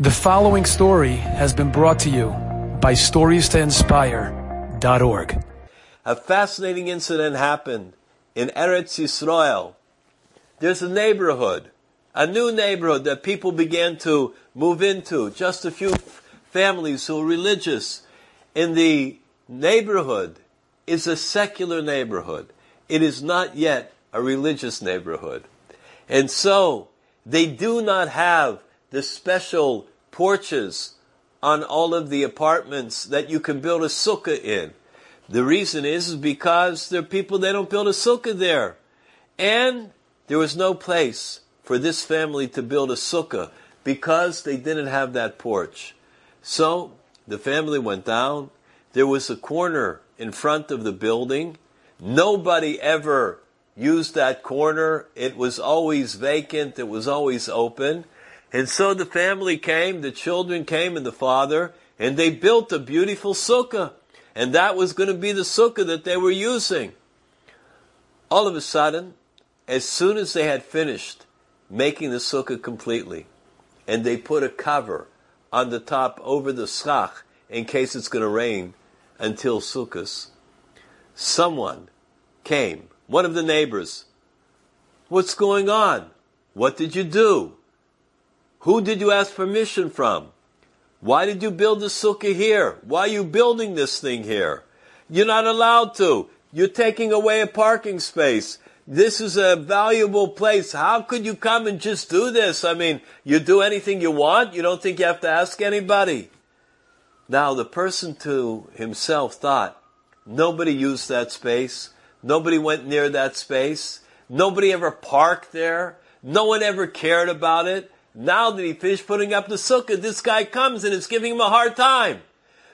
The following story has been brought to you by StoriesToInspire.org. A fascinating incident happened in Eretz Yisrael. There's a neighborhood, a new neighborhood that people began to move into. Just a few families who are religious. In the neighborhood is a secular neighborhood. It is not yet a religious neighborhood. And so they do not have the special porches on all of the apartments that you can build a sukkah in. The reason is, is because there are people they don't build a sukkah there. And there was no place for this family to build a sukkah because they didn't have that porch. So the family went down. There was a corner in front of the building. Nobody ever used that corner. It was always vacant. It was always open. And so the family came, the children came and the father, and they built a beautiful sukkah. And that was going to be the sukkah that they were using. All of a sudden, as soon as they had finished making the sukkah completely, and they put a cover on the top over the schach in case it's going to rain until Sukkot, someone came, one of the neighbors. What's going on? What did you do? Who did you ask permission from? Why did you build the sukkah here? Why are you building this thing here? You're not allowed to. You're taking away a parking space. This is a valuable place. How could you come and just do this? I mean, you do anything you want. You don't think you have to ask anybody. Now, the person to himself thought, nobody used that space. Nobody went near that space. Nobody ever parked there. No one ever cared about it. Now that he finished putting up the sukkah, this guy comes and is giving him a hard time.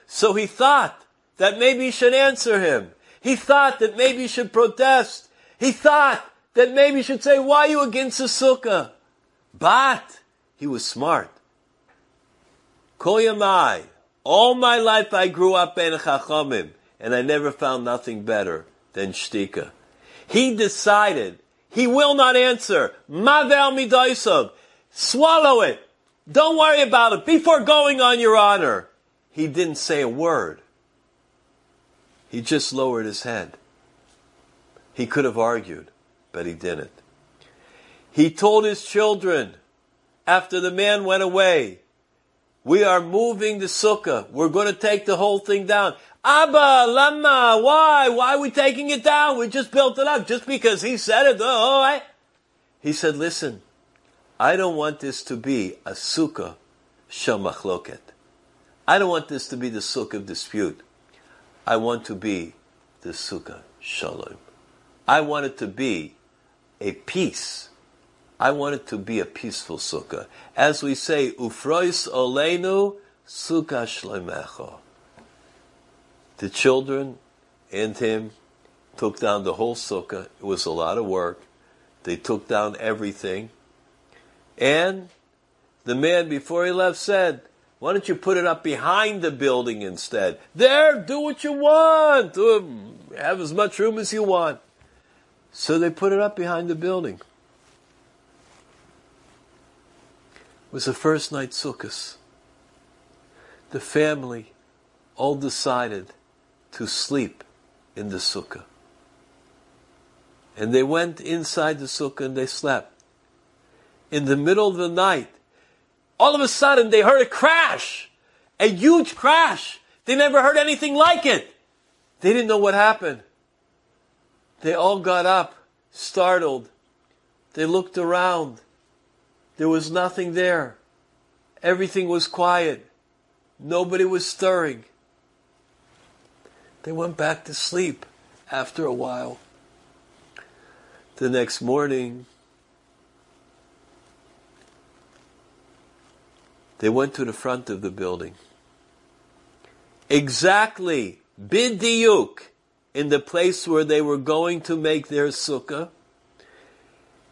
So he thought that maybe he should answer him. He thought that maybe he should protest. He thought that maybe he should say, why are you against the sukkah? But he was smart. Koyamai. All my life I grew up in Chachamim, and I never found nothing better than shtika. He decided he will not answer. Mavel midaisov. Swallow it. Don't worry about it. Before going on your honor. He didn't say a word. He just lowered his head. He could have argued, but he didn't. He told his children, after the man went away, we are moving the sukkah. We're going to take the whole thing down. Abba, lama, why? Why are we taking it down? We just built it up just because he said it. Oh, he said, listen, I don't want this to be a sukkah shamachloket. I don't want this to be the sukkah of dispute. I want to be the sukkah shalom. I want it to be a peace. I want it to be a peaceful sukkah. As we say, ufrois olenu sukkah shlemecho. The children and him took down the whole sukkah. It was a lot of work. They took down everything. And the man before he left said, why don't you put it up behind the building instead? There, do what you want. Have as much room as you want. So they put it up behind the building. It was the first night Sukkot. The family all decided to sleep in the sukkah. And they went inside the sukkah and they slept in the middle of the night, all of a sudden they heard a crash, a huge crash. They never heard anything like it. They didn't know what happened. They all got up, startled. They looked around. There was nothing there. Everything was quiet. Nobody was stirring. They went back to sleep after a while. The next morning, They went to the front of the building. Exactly, bidiyuk, in the place where they were going to make their sukkah,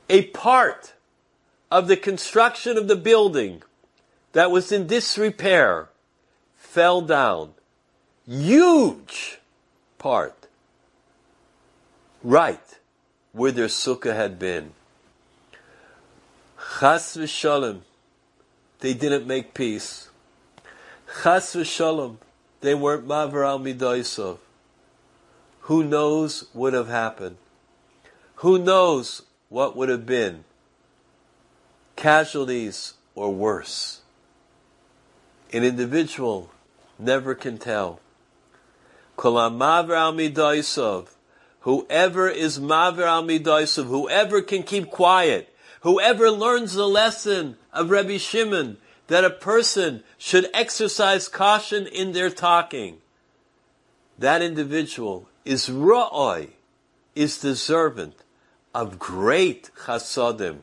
a part of the construction of the building that was in disrepair fell down. Huge part. Right where their sukkah had been. Chas v'shalom they didn't make peace. Chas v'shalom, they weren't maver al midaisov. Who knows what would have happened? Who knows what would have been? Casualties or worse. An individual never can tell. Whoever is maver al midaisov, whoever can keep quiet, whoever learns the lesson of Rabbi Shimon that a person should exercise caution in their talking, that individual is ra'oi, is deserving of great chasadim,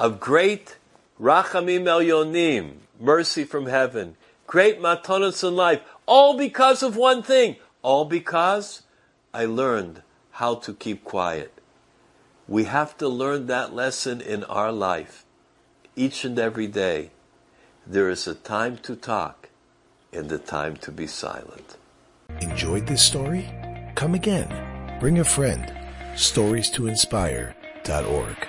of great rachamim elyonim, mercy from heaven, great matanos in life, all because of one thing, all because I learned how to keep quiet. We have to learn that lesson in our life each and every day. There is a time to talk and a time to be silent. Enjoyed this story? Come again. Bring a friend. Stories to inspire.org.